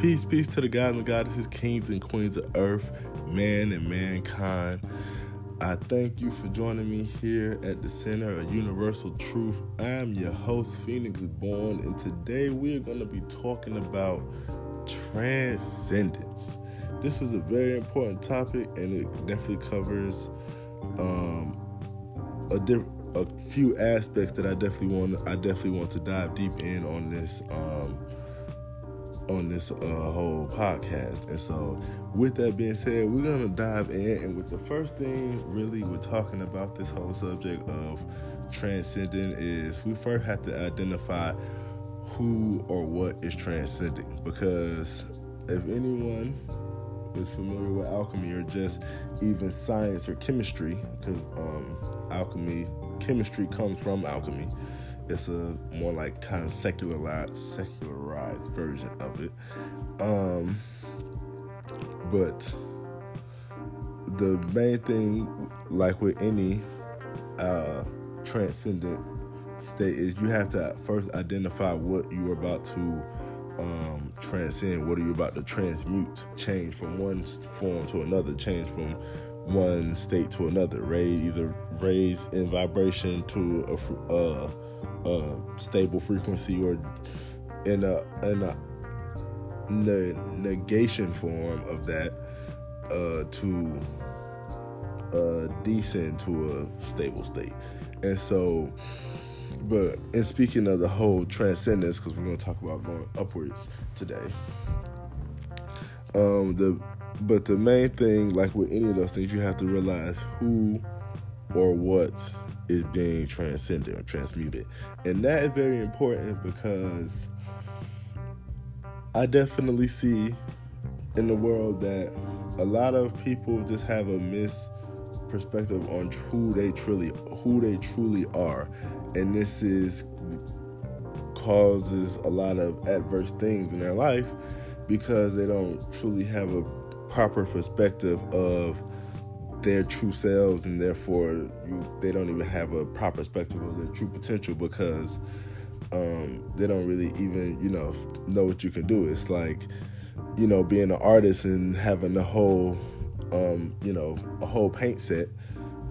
Peace, peace to the gods and goddesses, kings and queens of earth, man and mankind. I thank you for joining me here at the Center of Universal Truth. I'm your host, Phoenix Born, and today we're going to be talking about transcendence. This is a very important topic, and it definitely covers um, a, diff- a few aspects that I definitely want. I definitely want to dive deep in on this. Um, on this uh, whole podcast. And so, with that being said, we're gonna dive in. And with the first thing, really, we're talking about this whole subject of transcending is we first have to identify who or what is transcending. Because if anyone is familiar with alchemy or just even science or chemistry, because um, alchemy, chemistry comes from alchemy it's a more like kind of secularized secularized version of it. Um but the main thing like with any uh transcendent state is you have to first identify what you're about to um, transcend. What are you about to transmute? Change from one form to another. Change from one state to another. Raise either raise in vibration to a uh, uh, stable frequency or in a in a ne- negation form of that uh, to uh, descend to a stable state. And so, but in speaking of the whole transcendence, because we're going to talk about going upwards today. Um, the but the main thing, like with any of those things, you have to realize who or what is being transcended or transmuted. And that is very important because I definitely see in the world that a lot of people just have a mis perspective on who they truly who they truly are. And this is causes a lot of adverse things in their life because they don't truly have a proper perspective of their true selves and therefore you, they don't even have a proper perspective of their true potential because um, they don't really even you know know what you can do. It's like you know being an artist and having a whole um, you know a whole paint set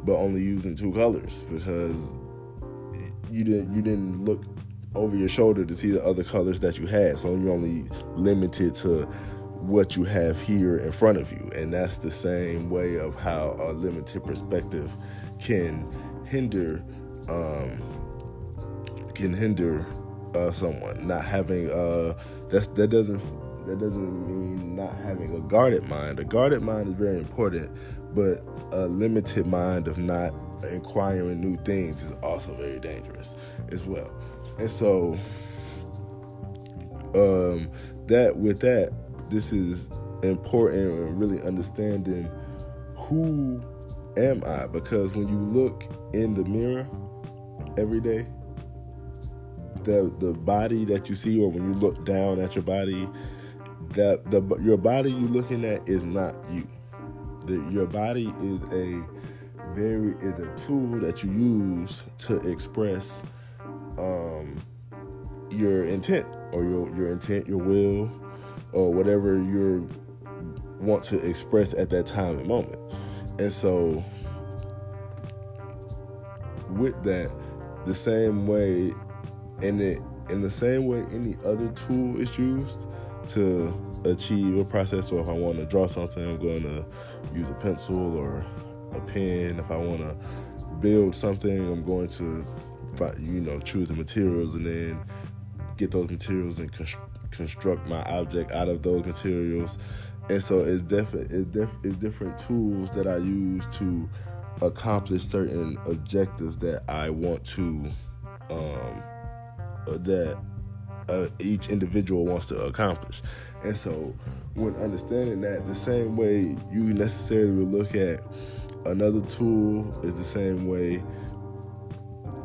but only using two colors because you didn't you didn't look over your shoulder to see the other colors that you had. So you're only limited to what you have here in front of you. And that's the same way of how a limited perspective can hinder um, can hinder uh, someone not having uh, that's that doesn't that doesn't mean not having a guarded mind. A guarded mind is very important, but a limited mind of not inquiring new things is also very dangerous as well. And so um, that with that this is important and really understanding who am I? Because when you look in the mirror every day the the body that you see or when you look down at your body that the your body you're looking at is not you. The, your body is a very is a tool that you use to express um, your intent or your your intent your will or whatever you want to express at that time and moment. And so with that, the same way in it in the same way any other tool is used to achieve a process. So if I want to draw something, I'm going to use a pencil or a pen. If I want to build something, I'm going to you know choose the materials and then get those materials and construct my object out of those materials. And so it's different. It's, it's different tools that I use to accomplish certain objectives that I want to um, uh, that uh, each individual wants to accomplish. And so, when understanding that, the same way you necessarily would look at another tool is the same way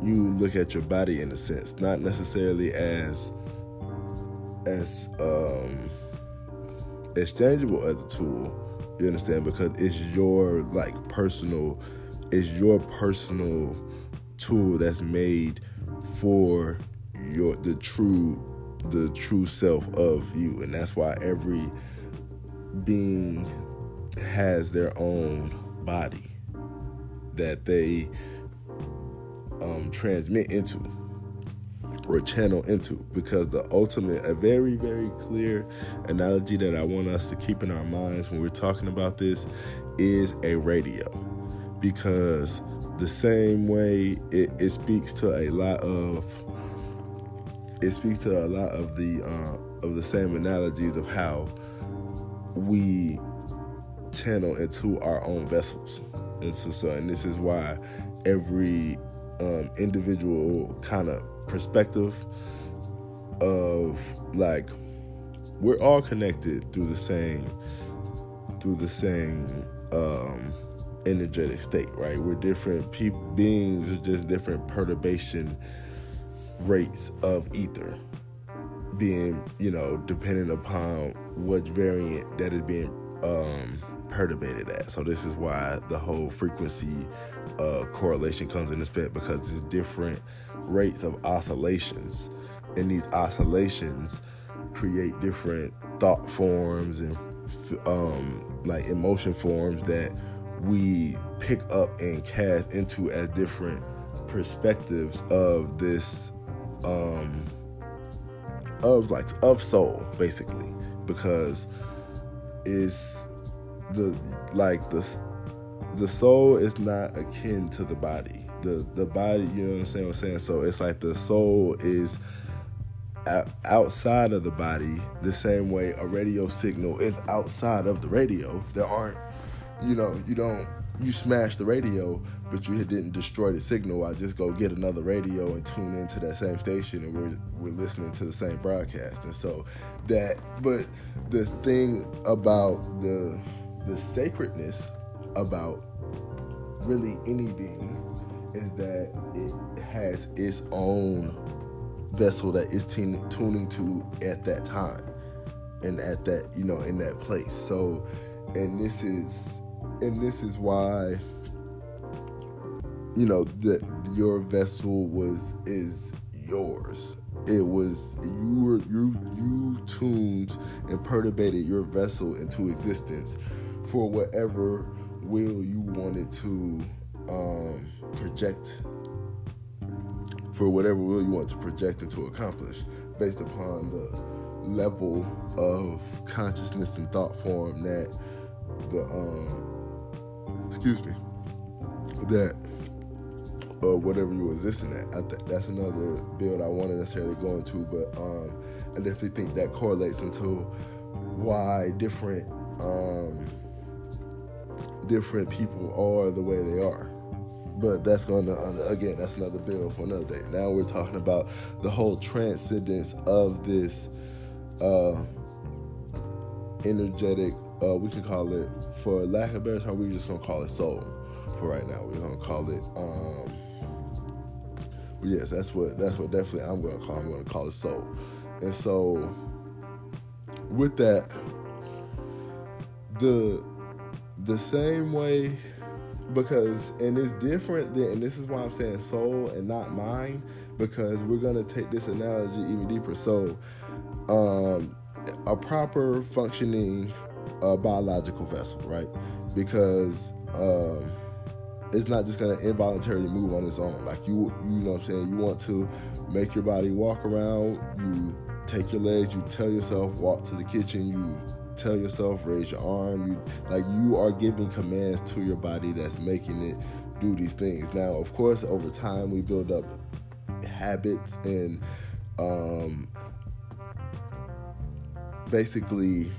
you look at your body in a sense, not necessarily as as um, exchangeable as a tool. You understand because it's your like personal, it's your personal tool that's made for your the true the true self of you, and that's why every being has their own body that they um, transmit into or channel into because the ultimate a very very clear analogy that i want us to keep in our minds when we're talking about this is a radio. Because the same way it, it speaks to a lot of it speaks to a lot of the uh, of the same analogies of how we channel into our own vessels. And so, so and this is why every um, individual kind of perspective of like we're all connected through the same through the same um, energetic state, right? We're different pe- beings are just different perturbation rates of ether being, you know, dependent upon what variant that is being um, perturbated at. So this is why the whole frequency uh, correlation comes into effect because it's different rates of oscillations, and these oscillations create different thought forms and um, like emotion forms that we pick up and cast into as different perspectives of this um of like of soul basically. Because it's the like the the soul is not akin to the body the the body you know what i'm saying, what I'm saying? so it's like the soul is outside of the body the same way a radio signal is outside of the radio there aren't you know, you don't you smash the radio, but you didn't destroy the signal. I just go get another radio and tune into that same station, and we're we're listening to the same broadcast. And so that, but the thing about the the sacredness about really any being is that it has its own vessel that is tuning to at that time and at that you know in that place. So and this is and this is why you know that your vessel was is yours. It was you were you you tuned and perturbated your vessel into existence for whatever will you wanted to um, project for whatever will you want to project and to accomplish based upon the level of consciousness and thought form that the um, excuse me, that or whatever you were existing at. I think that's another build I want to necessarily go into, but um, I definitely think that correlates into why different um, different people are the way they are. But that's going to uh, again, that's another bill for another day. Now we're talking about the whole transcendence of this uh, energetic uh, we can call it, for lack of better term, we're just gonna call it soul for right now. We're gonna call it. Um, yes, that's what that's what definitely I'm gonna call. I'm gonna call it soul. And so, with that, the the same way because and it's different than and this is why I'm saying soul and not mind because we're gonna take this analogy even deeper. So, um, a proper functioning a biological vessel, right? Because um, it's not just gonna involuntarily move on its own. Like you, you know what I'm saying. You want to make your body walk around. You take your legs. You tell yourself walk to the kitchen. You tell yourself raise your arm. You like you are giving commands to your body that's making it do these things. Now, of course, over time we build up habits and um, basically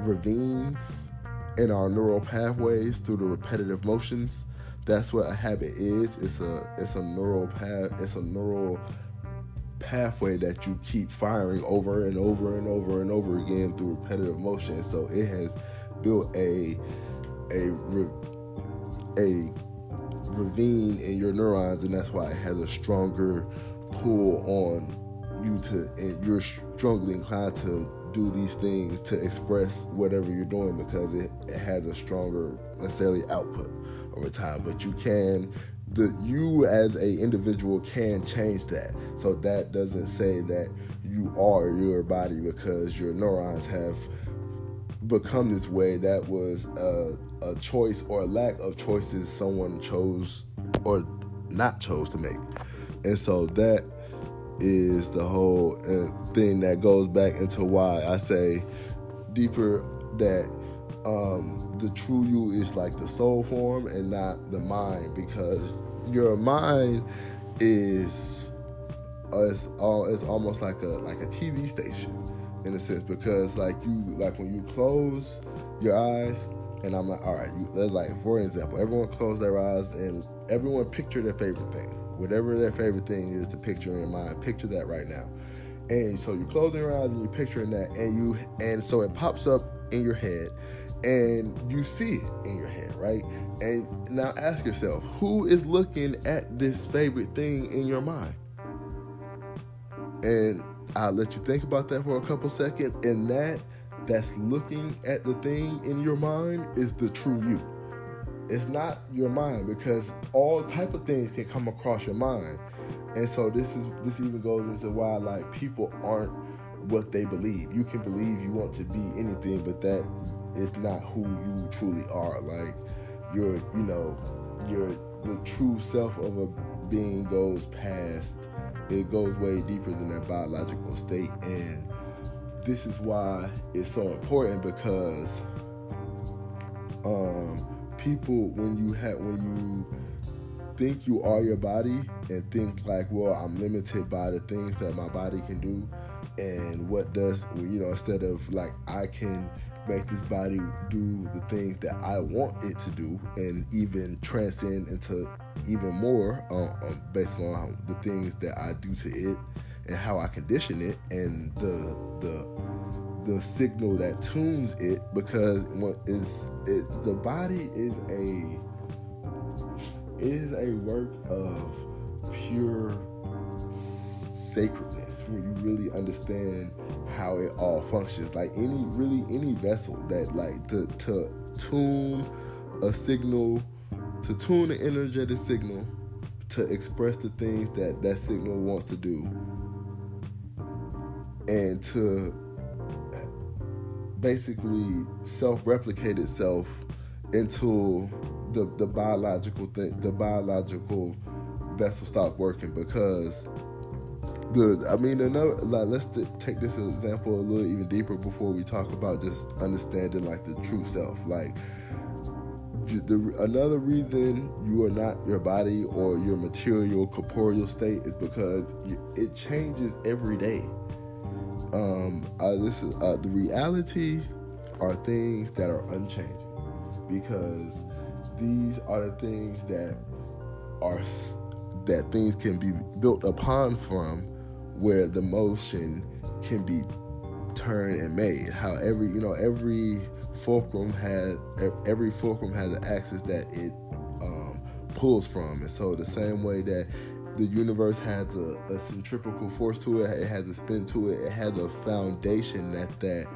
ravines in our neural pathways through the repetitive motions. That's what a habit is. It's a it's a neural path. It's a neural pathway that you keep firing over and over and over and over again through repetitive motion. So it has built a a a ravine in your neurons, and that's why it has a stronger pull on you to, and you're strongly inclined to do these things to express whatever you're doing because it, it has a stronger necessarily output over time. But you can the you as a individual can change that. So that doesn't say that you are your body because your neurons have become this way. That was a, a choice or a lack of choices someone chose or not chose to make. And so that is the whole uh, thing that goes back into why I say deeper that um, the true you is like the soul form and not the mind because your mind is uh, it's all it's almost like a like a TV station in a sense because like you like when you close your eyes and I'm like all right you like for example everyone close their eyes and everyone picture their favorite thing. Whatever their favorite thing is to picture in your mind picture that right now. And so you're closing your eyes and you're picturing that and you and so it pops up in your head and you see it in your head right? And now ask yourself who is looking at this favorite thing in your mind? And i'll let you think about that for a couple seconds. And that that's looking at the thing in your mind is the true you. It's not your mind because all type of things can come across your mind. And so this is this even goes into why like people aren't what they believe. You can believe you want to be anything but that is not who you truly are. Like you're you know your the true self of a being goes past it goes way deeper than that biological state. And this is why it's so important because um people when you have when you think you are your body and think like, well, I'm limited by the things that my body can do, and what does you know instead of like I can make this body do the things that I want it to do, and even transcend into even more uh, um, based on the things that I do to it and how I condition it, and the the the signal that tunes it because what is it the body is a is a work of pure sacredness when you really understand how it all functions. Like any really any vessel that like to to tune a signal to tune an energetic signal to express the things that that signal wants to do and to basically self-replicate itself into the the biological thing, the biological vessel stops working. Because the I mean another like let's th- take this as an example a little even deeper before we talk about just understanding like the true self. Like the, another reason you are not your body or your material corporeal state is because it changes every day. Um uh, this is uh, the reality are things that are unchanging because these are the things that are that things can be built upon from where the motion can be turned and made. How every you know every fulcrum has every fulcrum has an axis that it um, pulls from. And so the same way that the universe has a, a centripetal force to it it has a spin to it it has a foundation that that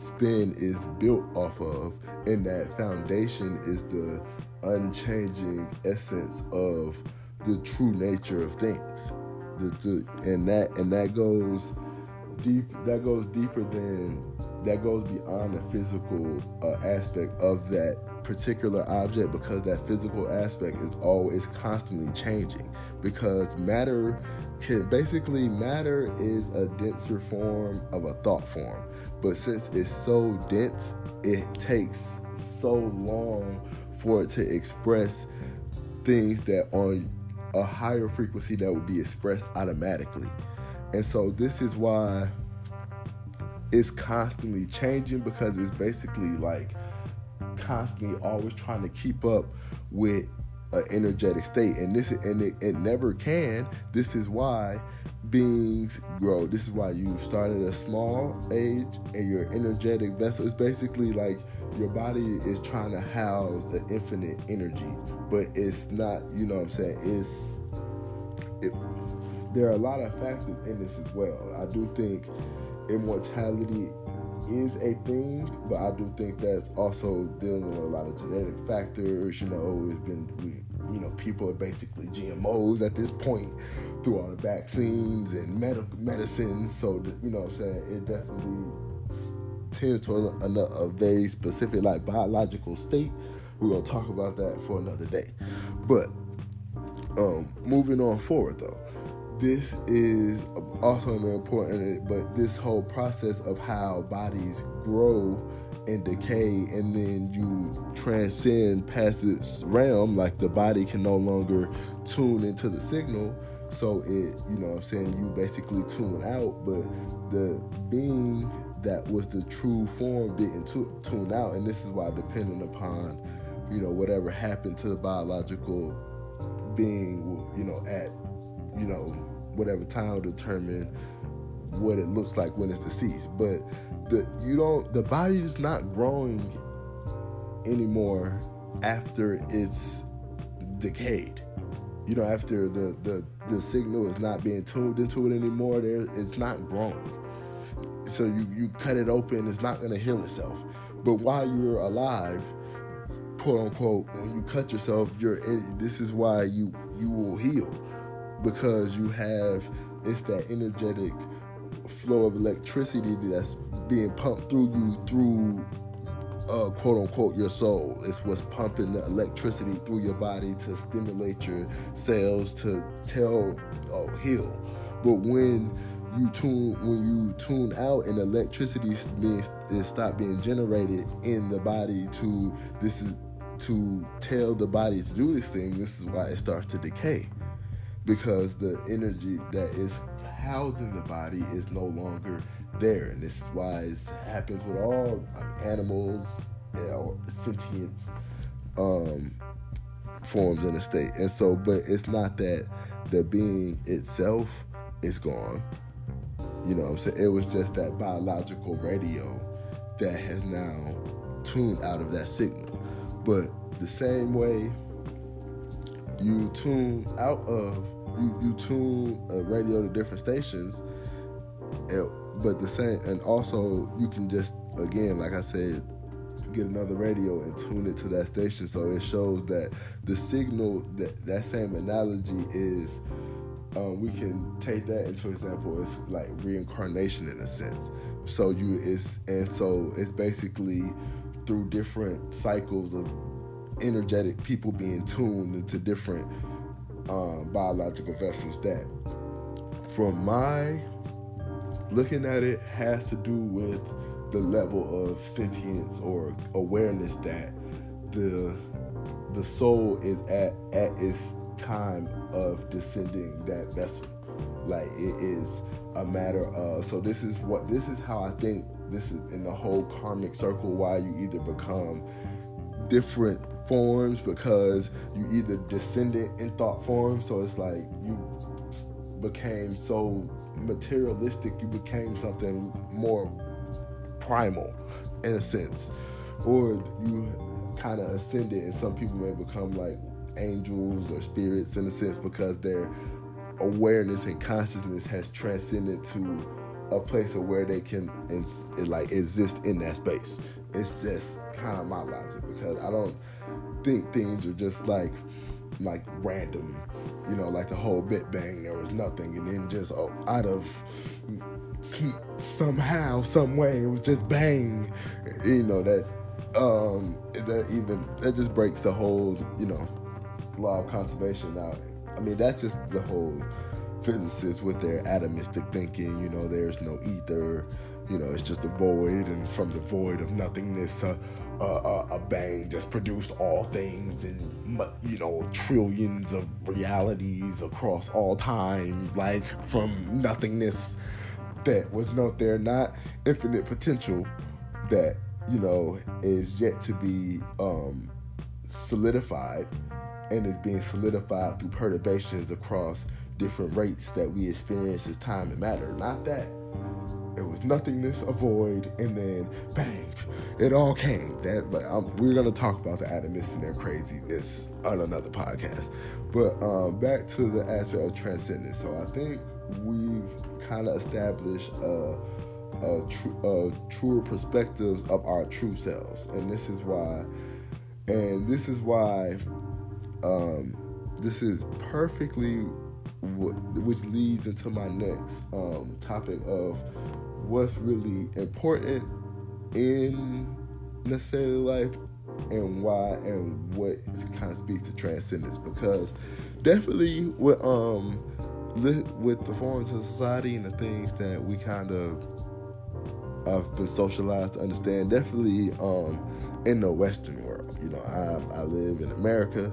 spin is built off of, and that foundation is the unchanging essence of the true nature of things. And that and that goes deep. That goes deeper than that goes beyond the physical uh, aspect of that particular object because that physical aspect is always constantly changing because matter can basically matter is a denser form of a thought form but since it's so dense, it takes so long for it to express things that on a higher frequency that would be expressed automatically. And so this is why it's constantly changing because it's basically like constantly always trying to keep up with an energetic state. And this and it, it never can. This is why beings grow. This is why you start at a small age and your energetic vessel is basically like your body is trying to house the infinite energy but it's not you know what i'm saying it's it, there are a lot of factors in this as well i do think immortality is a thing, but I do think that's also dealing with a lot of genetic factors. You know, it's been we you know people are basically GMOs at this point through all the vaccines and medical medicines. So you know what I'm saying it definitely tends to a, a, a very specific like biological state. We're gonna talk about that for another day. But um, moving on forward though, this is also very important. But this whole process of how bodies grow and decay, and then you transcend past this realm, like the body can no longer tune into the signal. So it, you know, I'm saying you basically tune out, but the being that was the true form didn't tune out, and this is why, depending upon, you know, whatever happened to the biological being, you know, at, you know, whatever time will determine what it looks like when it's deceased. But the you don't the body is not growing anymore after it's decayed. You know, after the the the signal is not being tuned into it anymore, there it's not growing. So you you cut it open, it's not going to heal itself. But while you're alive, quote unquote, when you cut yourself, you're in, this is why you you will heal because you have it's that energetic flow of electricity that's being pumped through you through uh, quote unquote your soul. It's what's pumping the electricity through your body to stimulate your cells to tell oh heal. But when you tune when you tune out and electricity is, is stop being generated in the body to this is to tell the body to do this thing. This is why it starts to decay because the energy that is housing the body is no longer there. And this is why it happens with all animals or sentient um, forms in a state. And so, but it's not that the being itself is gone. You know I'm saying? It was just that biological radio that has now tuned out of that signal. But the same way you tune out of you, you tune a radio to different stations but the same and also you can just again like i said get another radio and tune it to that station so it shows that the signal that that same analogy is um, we can take that into example as like reincarnation in a sense. So you it's and so it's basically through different cycles of energetic people being tuned into different um, biological vessels that, from my looking at it, has to do with the level of sentience or awareness that the the soul is at at its time of descending that vessel. Like it is a matter of so this is what this is how I think this is in the whole karmic circle why you either become different forms because you either descended in thought form, so it's like you became so materialistic, you became something more primal in a sense, or you kind of ascended, and some people may become like angels or spirits in a sense because their awareness and consciousness has transcended to a place of where they can ins- like exist in that space. It's just kind of my logic because I don't think things are just like like random, you know, like the whole Big Bang. There was nothing, and then just oh, out of somehow, some way, it was just bang. You know that um that even that just breaks the whole you know law of conservation out. I mean that's just the whole physicists with their atomistic thinking. You know, there's no ether. You know, it's just a void, and from the void of nothingness, uh, uh, a bang just produced all things and you know trillions of realities across all time like from nothingness that was not there not infinite potential that you know is yet to be um, solidified and is being solidified through perturbations across different rates that we experience as time and matter not that it was nothingness, a void, and then bang, it all came. That, but um, we're gonna talk about the atomists and their craziness on another podcast. But um, back to the aspect of transcendence. So I think we've kind of established a, a, tr- a truer perspectives of our true selves, and this is why, and this is why um, this is perfectly which leads into my next um, topic of what's really important in necessarily life and why and what kind of speaks to transcendence. Because definitely with um with the of society and the things that we kind of have been socialized to understand definitely um in the western world you know i, I live in america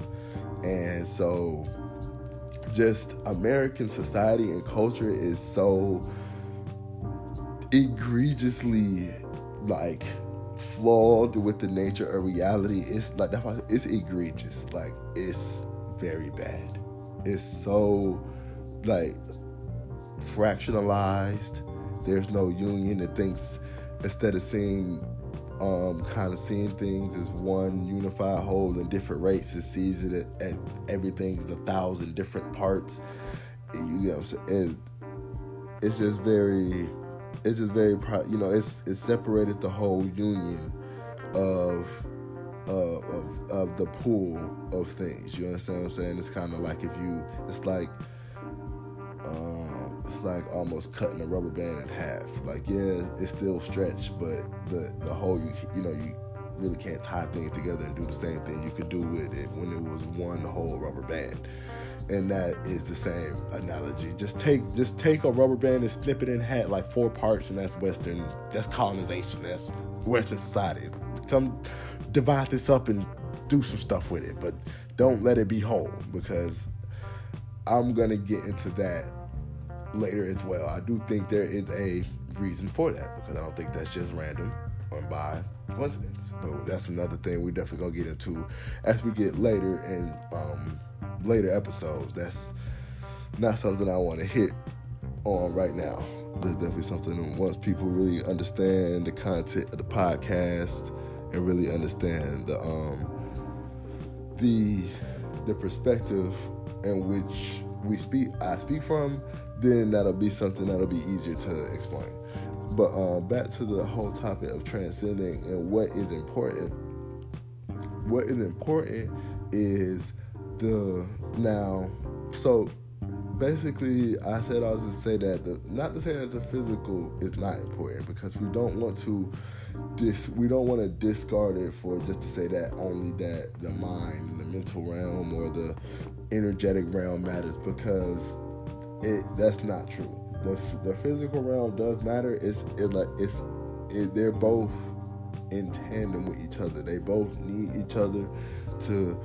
and so just american society and culture is so egregiously like flawed with the nature of reality. It's like it's egregious. Like it's very bad. It's so like fractionalized. There's no union that thinks instead of seeing um, kind of seeing things as one unified whole in different rates, it sees it at, at everything's a thousand different parts. And you know what? It, it's just very it's just very you know it's it separated the whole union of uh, of of the pool of things. You understand what I'm saying? It's kind of like if you, it's like, it's like almost cutting a rubber band in half. Like yeah, it's still stretched, but the the whole you you know you really can't tie things together and do the same thing you could do with it when it was one whole rubber band and that is the same analogy. Just take just take a rubber band and snip it in half like four parts, and that's Western. That's colonization. That's Western society. Come divide this up and do some stuff with it, but don't let it be whole because I'm gonna get into that later as well. I do think there is a reason for that because I don't think that's just random or by coincidence. But that's another thing we definitely gonna get into as we get later and um later episodes. That's not something I want to hit on right now. There's definitely something once people really understand the content of the podcast and really understand the um the the perspective in which we speak I speak from, then that'll be something that'll be easier to explain. But um, back to the whole topic of transcending and what is important. What is important is the now so basically I said I was to say that the not to say that the physical is not important because we don't want to dis we don't want to discard it for just to say that only that the mind the mental realm or the energetic realm matters because it that's not true. The the physical realm does matter. It's it like it's it, they're both in tandem with each other. They both need each other to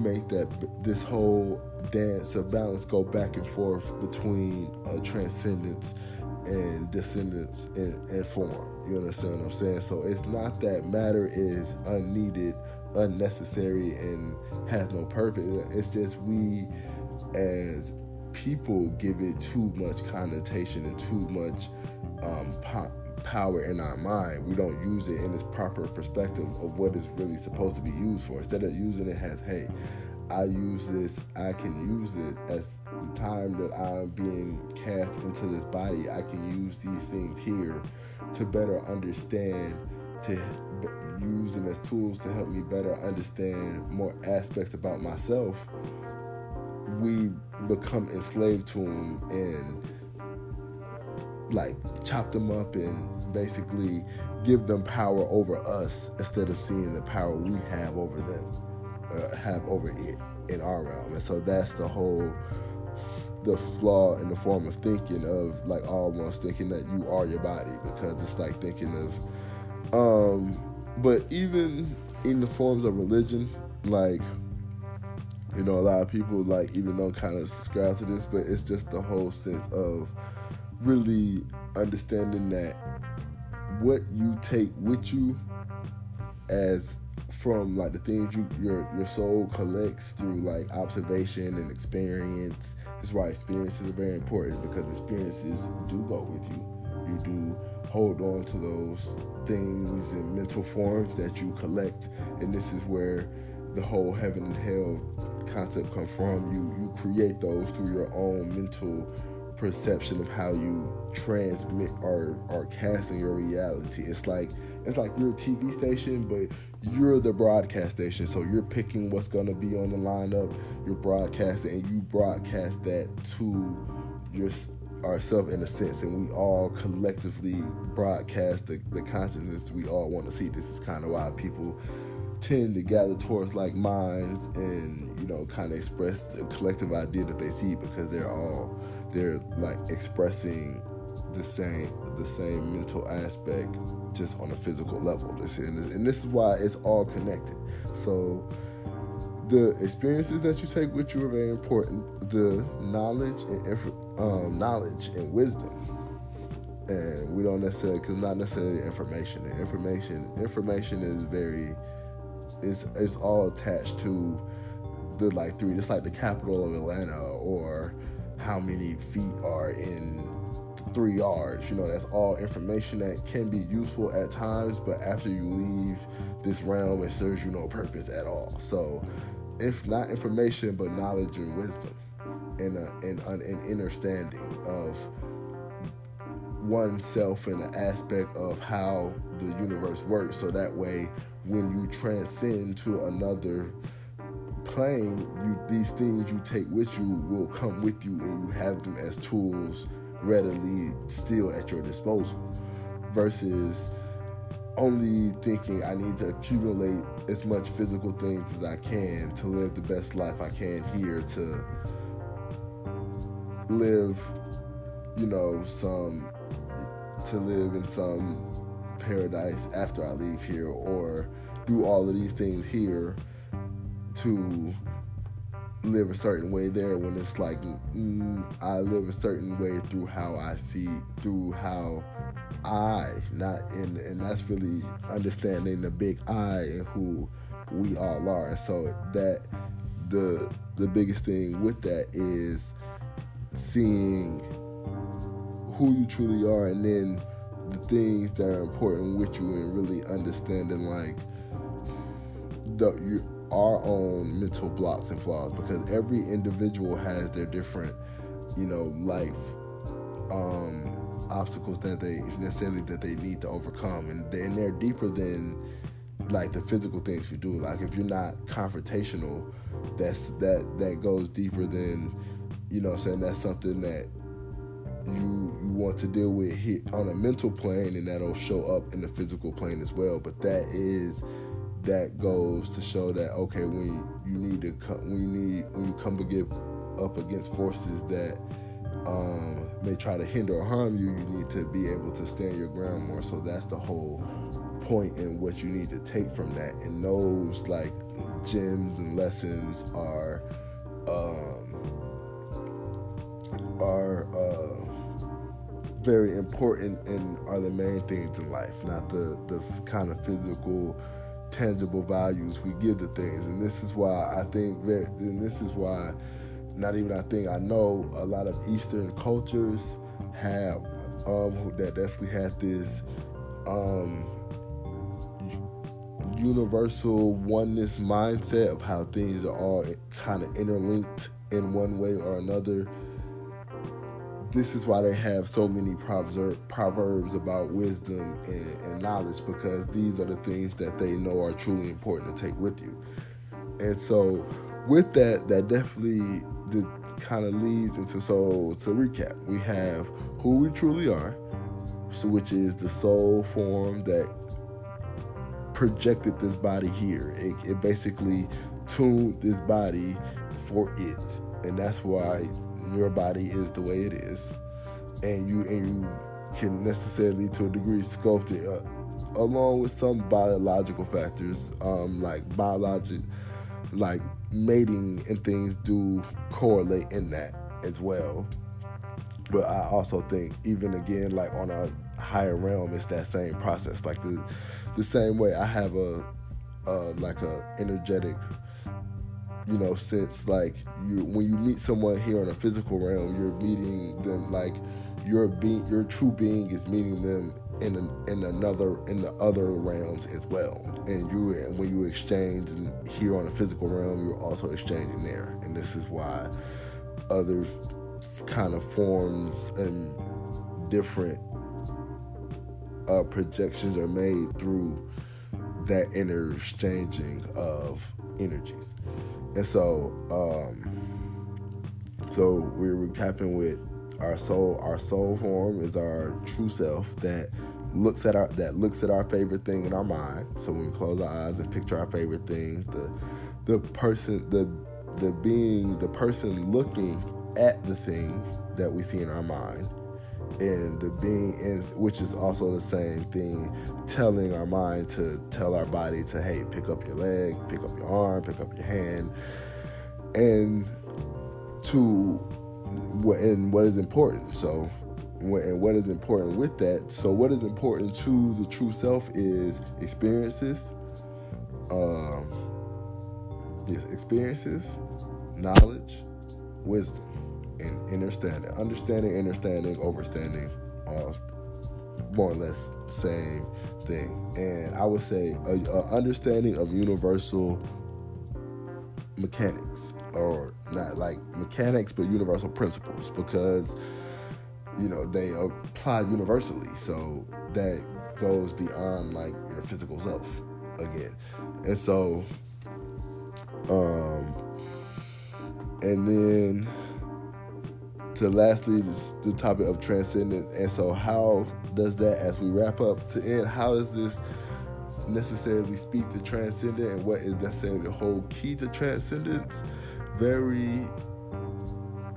make that this whole dance of balance go back and forth between uh, transcendence and descendants and, and form. You understand what I'm saying? So it's not that matter is unneeded, unnecessary, and has no purpose. It's just we as people give it too much connotation and too much um, power in our mind, we don't use it in its proper perspective of what it's really supposed to be used for. Instead of using it as, hey, I use this, I can use it as the time that I'm being cast into this body, I can use these things here to better understand, to use them as tools to help me better understand more aspects about myself. We become enslaved to them and like chop them up and basically give them power over us instead of seeing the power we have over them, uh, have over it in our realm. And so that's the whole the flaw in the form of thinking of like almost thinking that you are your body because it's like thinking of um but even in the forms of religion like you know a lot of people like even don't kind of subscribe to this but it's just the whole sense of really understanding that what you take with you as from like the things you your your soul collects through like observation and experience. That's why experiences are very important because experiences do go with you. You do hold on to those things in mental forms that you collect, and this is where the whole heaven and hell concept comes from. You you create those through your own mental perception of how you transmit or or casting your reality. It's like it's like you're a TV station, but you're the broadcast station. So you're picking what's gonna be on the lineup. You're broadcasting, and you broadcast that to your ourselves in a sense, and we all collectively broadcast the, the consciousness we all want to see. This is kind of why people tend to gather towards like minds and you know kind of express the collective idea that they see because they're all they're like expressing the same the same mental aspect just on a physical level. And, this is why it's all connected. So the experiences that you take with you are very important. The knowledge and um, knowledge and wisdom. And we don't necessarily because not necessarily information. Information information is very it's it's all attached to the like three just like the capital of atlanta or how many feet are in three yards. You know, that's all information that can be useful at times, but after you leave this realm, it serves you no purpose at all. So, if not information, but knowledge and wisdom and, a, and uh, an understanding of oneself and the aspect of how the universe works. So that way, when you transcend to another plane, you, these things you take with you will come with you, and you have them as tools readily still at your disposal versus only thinking I need to accumulate as much physical things as I can to live the best life I can here to live, you know, some to live in some paradise after I leave here or do all of these things here to live a certain way there when it's like mm, I live a certain way through how I see through how I not in and that's really understanding the big I and who we all are. And so that the the biggest thing with that is seeing who you truly are and then the things that are important with you and really understanding like the you our own mental blocks and flaws because every individual has their different, you know, life um, obstacles that they necessarily that they need to overcome, and, they, and they're deeper than like the physical things we do. Like if you're not confrontational, that's that that goes deeper than you know. I'm saying that's something that you you want to deal with on a mental plane, and that'll show up in the physical plane as well. But that is that goes to show that okay, when you need to come, when you need when you come up against forces that um, may try to hinder or harm you, you need to be able to stand your ground more. So that's the whole point in what you need to take from that. And those like gems and lessons are um, are uh, very important and are the main things in life, not the the kind of physical tangible values we give to things. And this is why I think that, and this is why, not even I think, I know a lot of Eastern cultures have, um, that definitely has this, um, universal oneness mindset of how things are all kind of interlinked in one way or another this is why they have so many proverbs about wisdom and, and, knowledge because these are the things that they know are truly important to take with you. And so, with that, that definitely kind of leads into so to recap, we have who we truly are, so which is the soul form that projected this body here. It, it basically tuned this body for it, and that's why your body is the way it is, and you and you can necessarily, to a degree, sculpt it uh, along with some biological factors, um, like biologic, like mating and things do correlate in that as well. But I also think, even again, like on a higher realm, it's that same process. Like the the same way I have a, a like a energetic you know, since like you when you meet someone here on a physical realm, you're meeting them like your being, your true being is meeting them in an, in another in the other realms as well. And you when you exchange here on a physical realm, you're also exchanging there. And this is why other kind of forms and different uh, projections are made through that interchanging of energies. And so, um, so we're recapping with our soul. Our soul form is our true self that looks at our that looks at our favorite thing in our mind. So when we close our eyes and picture our favorite thing, the the person the the being the person looking at the thing that we see in our mind and the being in which is also the same thing telling our mind to tell our body to hey pick up your leg pick up your arm pick up your hand and to what and what is important. So and what is important with that so what is important to the true self is experiences um, yes, experiences knowledge wisdom and understanding. Understanding, understanding, overstanding, all more or less same thing. And I would say a, a understanding of universal mechanics, or not like mechanics, but universal principles, because you know they apply universally. So that goes beyond like your physical self again. And so, um, and then to lastly this, the topic of transcendence. And so how does that as we wrap up to end how does this necessarily speak to transcendence and what is necessarily the whole key to transcendence? Very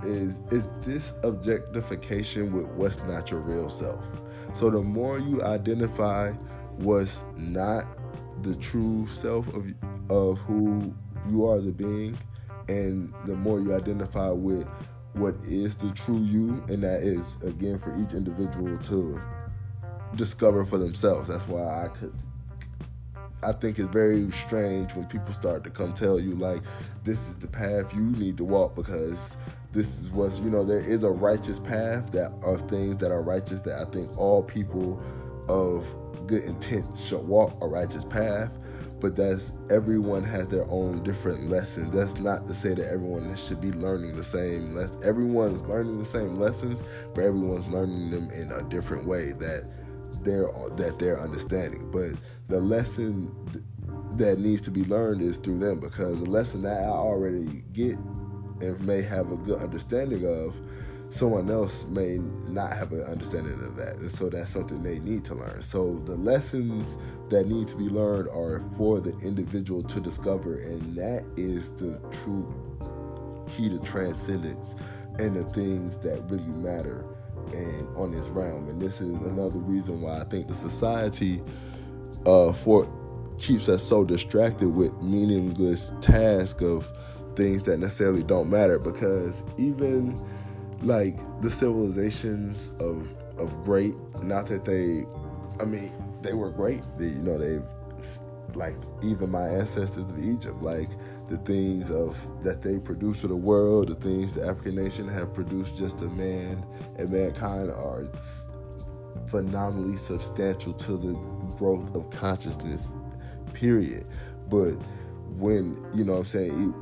is is this objectification with what's not your real self? So the more you identify what's not the true self of of who you are as a being and the more you identify with what is the true you, and that is again for each individual to discover for themselves. That's why I could. I think it's very strange when people start to come tell you like, this is the path you need to walk because this is what's you know there is a righteous path that are things that are righteous that I think all people of good intent should walk a righteous path but that's everyone has their own different lesson. That's not to say that everyone should be learning the same. Le- everyone's learning the same lessons, but everyone's learning them in a different way that they're that they're understanding. But the lesson that needs to be learned is through them because the lesson that I already get and may have a good understanding of someone else may not have an understanding of that. And so that's something they need to learn. So the lessons that need to be learned are for the individual to discover, and that is the true key to transcendence and the things that really matter and on this realm. And this is another reason why I think the society uh, for keeps us so distracted with meaningless tasks of things that necessarily don't matter because even like the civilizations of of great not that they i mean they were great. They, you know they've like even my ancestors of egypt like the things of that they produce to the world the things the african nation have produced just a man and mankind are phenomenally substantial to the growth of consciousness period. But when you know what i'm saying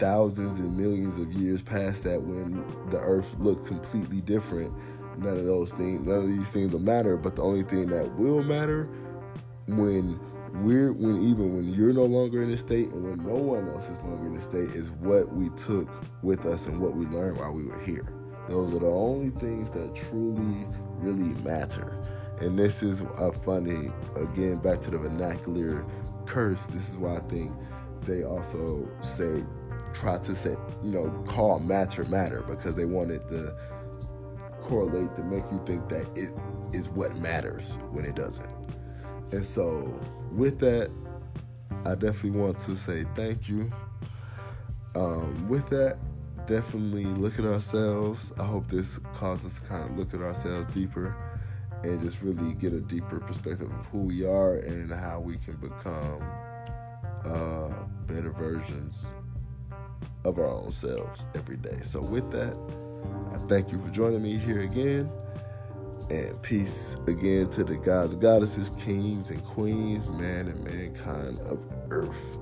thousands and millions of years past that when the earth looked completely different. None of those things none of these things will matter but the only thing that will matter when we're when even when you're no longer in a state and when no one else is longer in a state is what we took with us and what we learned while we were here. Those are the only things that truly really matter. And this is a funny again back to the vernacular curse. This is why i think they also say try to say, you know, call matter matter because they wanted to correlate to make you think that it is what matters when it doesn't. And so, with that, I definitely want to say thank you. Um, with that, definitely look at ourselves. I hope this caused us to kind of look at ourselves deeper and just really get a deeper perspective of who we are and how we can become uh, better versions of our own selves every day. So, with that, I thank you for joining me here again. And peace again to the gods, goddesses, kings, and queens, man, and mankind of earth.